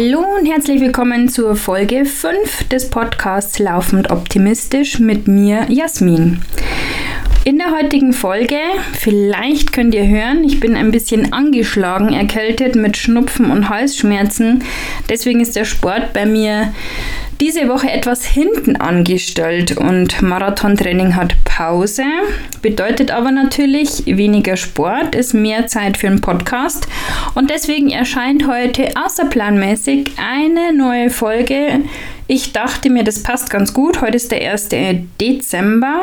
Hallo und herzlich willkommen zur Folge 5 des Podcasts Laufend Optimistisch mit mir, Jasmin. In der heutigen Folge, vielleicht könnt ihr hören, ich bin ein bisschen angeschlagen, erkältet mit Schnupfen und Halsschmerzen. Deswegen ist der Sport bei mir diese Woche etwas hinten angestellt und Marathontraining hat Pause. Bedeutet aber natürlich weniger Sport, ist mehr Zeit für einen Podcast und deswegen erscheint heute außerplanmäßig eine neue Folge. Ich dachte mir, das passt ganz gut. Heute ist der 1. Dezember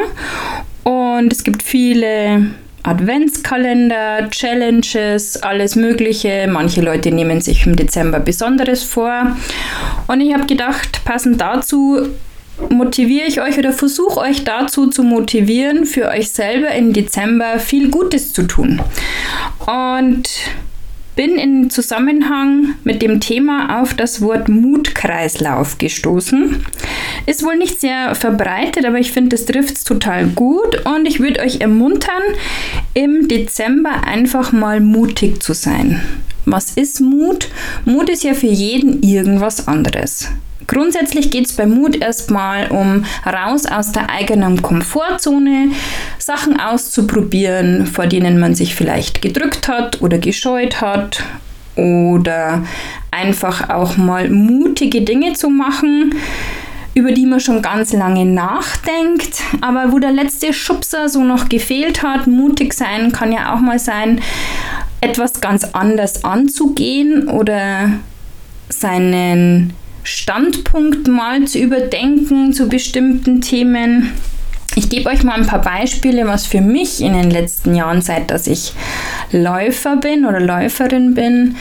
und es gibt viele Adventskalender, Challenges, alles Mögliche. Manche Leute nehmen sich im Dezember Besonderes vor. Und ich habe gedacht, passend dazu motiviere ich euch oder versuche euch dazu zu motivieren, für euch selber im Dezember viel Gutes zu tun. Und bin in Zusammenhang mit dem Thema auf das Wort Mutkreislauf gestoßen. Ist wohl nicht sehr verbreitet, aber ich finde, das trifft es total gut und ich würde euch ermuntern, im Dezember einfach mal mutig zu sein. Was ist Mut? Mut ist ja für jeden irgendwas anderes. Grundsätzlich geht es bei Mut erstmal um raus aus der eigenen Komfortzone, Sachen auszuprobieren, vor denen man sich vielleicht gedrückt hat oder gescheut hat oder einfach auch mal mutige Dinge zu machen, über die man schon ganz lange nachdenkt, aber wo der letzte Schubser so noch gefehlt hat. Mutig sein kann ja auch mal sein, etwas ganz anders anzugehen oder seinen Standpunkt mal zu überdenken zu bestimmten Themen. Ich gebe euch mal ein paar Beispiele, was für mich in den letzten Jahren, seit dass ich Läufer bin oder Läuferin bin,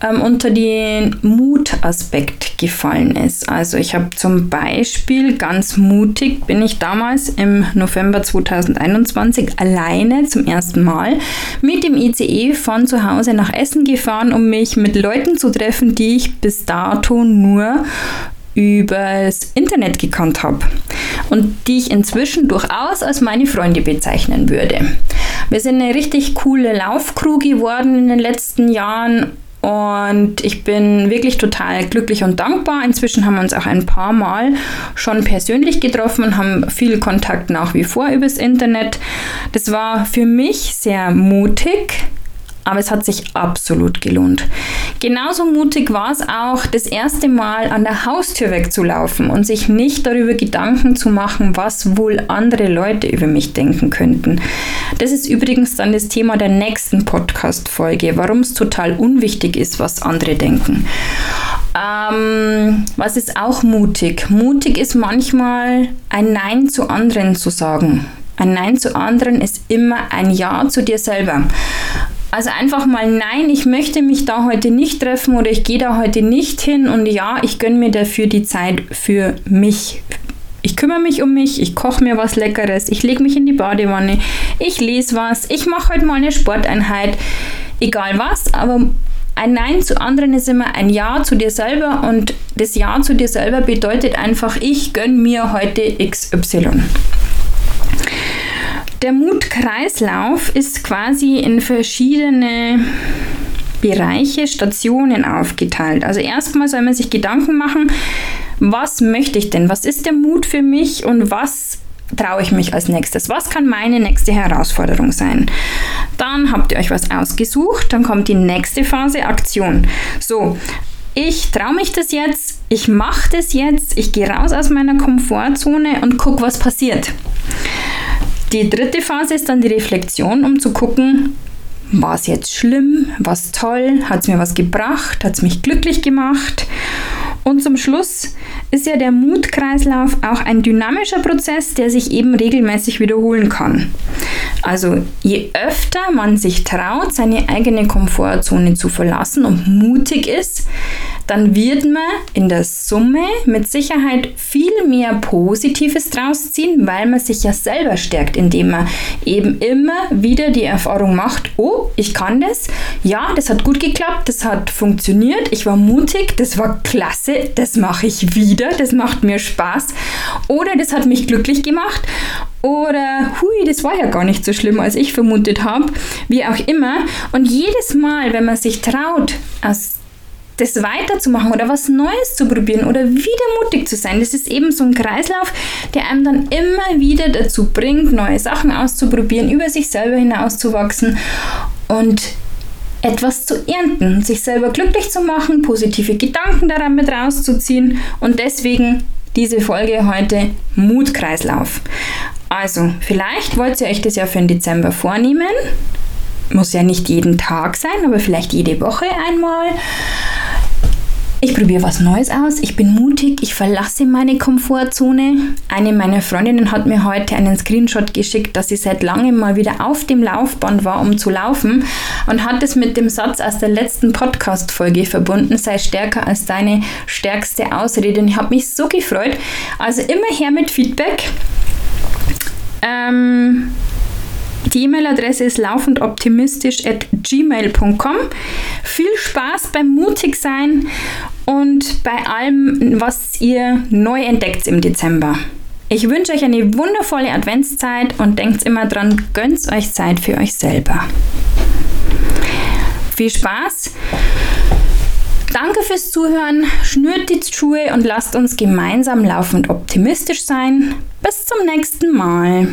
ähm, unter den Mutaspekt gefallen ist. Also ich habe zum Beispiel ganz mutig, bin ich damals im November 2021 alleine zum ersten Mal mit dem ICE von zu Hause nach Essen gefahren, um mich mit Leuten zu treffen, die ich bis dato nur übers Internet gekannt habe und die ich inzwischen durchaus als meine Freunde bezeichnen würde. Wir sind eine richtig coole Laufcrew geworden in den letzten Jahren und ich bin wirklich total glücklich und dankbar. Inzwischen haben wir uns auch ein paar Mal schon persönlich getroffen und haben viel Kontakt nach wie vor übers Internet. Das war für mich sehr mutig, aber es hat sich absolut gelohnt. Genauso mutig war es auch, das erste Mal an der Haustür wegzulaufen und sich nicht darüber Gedanken zu machen, was wohl andere Leute über mich denken könnten. Das ist übrigens dann das Thema der nächsten Podcast-Folge, warum es total unwichtig ist, was andere denken. Ähm, was ist auch mutig? Mutig ist manchmal ein Nein zu anderen zu sagen. Ein Nein zu anderen ist immer ein Ja zu dir selber. Also einfach mal nein, ich möchte mich da heute nicht treffen oder ich gehe da heute nicht hin und ja, ich gönne mir dafür die Zeit für mich. Ich kümmere mich um mich, ich koche mir was Leckeres, ich lege mich in die Badewanne, ich lese was, ich mache heute mal eine Sporteinheit, egal was, aber ein Nein zu anderen ist immer ein Ja zu dir selber und das Ja zu dir selber bedeutet einfach, ich gönne mir heute XY. Der Mutkreislauf ist quasi in verschiedene Bereiche, Stationen aufgeteilt. Also erstmal soll man sich Gedanken machen, was möchte ich denn? Was ist der Mut für mich und was traue ich mich als nächstes? Was kann meine nächste Herausforderung sein? Dann habt ihr euch was ausgesucht, dann kommt die nächste Phase, Aktion. So, ich traue mich das jetzt, ich mache das jetzt, ich gehe raus aus meiner Komfortzone und gucke, was passiert. Die dritte Phase ist dann die Reflexion, um zu gucken, war es jetzt schlimm, war es toll, hat es mir was gebracht, hat es mich glücklich gemacht. Und zum Schluss ist ja der Mutkreislauf auch ein dynamischer Prozess, der sich eben regelmäßig wiederholen kann. Also je öfter man sich traut, seine eigene Komfortzone zu verlassen und mutig ist, dann wird man in der Summe mit Sicherheit viel mehr Positives draus ziehen, weil man sich ja selber stärkt, indem man eben immer wieder die Erfahrung macht, oh, ich kann das, ja, das hat gut geklappt, das hat funktioniert, ich war mutig, das war klasse, das mache ich wieder, das macht mir Spaß. Oder das hat mich glücklich gemacht. Oder hui, das war ja gar nicht so schlimm, als ich vermutet habe, wie auch immer. Und jedes Mal, wenn man sich traut, aus das weiterzumachen oder was Neues zu probieren oder wieder mutig zu sein. Das ist eben so ein Kreislauf, der einem dann immer wieder dazu bringt, neue Sachen auszuprobieren, über sich selber hinauszuwachsen und etwas zu ernten, sich selber glücklich zu machen, positive Gedanken daran mit rauszuziehen und deswegen diese Folge heute Mutkreislauf. Also, vielleicht wollt ihr euch das ja für den Dezember vornehmen. Muss ja nicht jeden Tag sein, aber vielleicht jede Woche einmal. Ich probiere was Neues aus, ich bin mutig, ich verlasse meine Komfortzone. Eine meiner Freundinnen hat mir heute einen Screenshot geschickt, dass sie seit langem mal wieder auf dem Laufband war, um zu laufen und hat es mit dem Satz aus der letzten Podcast-Folge verbunden, sei stärker als deine stärkste Ausrede. Und ich habe mich so gefreut. Also immer her mit Feedback. Ähm, die E-Mail-Adresse ist laufendoptimistisch.gmail.com. Viel Spaß beim Mutigsein und bei allem, was ihr neu entdeckt im Dezember. Ich wünsche euch eine wundervolle Adventszeit und denkt immer dran, gönnt euch Zeit für euch selber. Viel Spaß! Danke fürs Zuhören, schnürt die Schuhe und lasst uns gemeinsam laufend optimistisch sein. Bis zum nächsten Mal.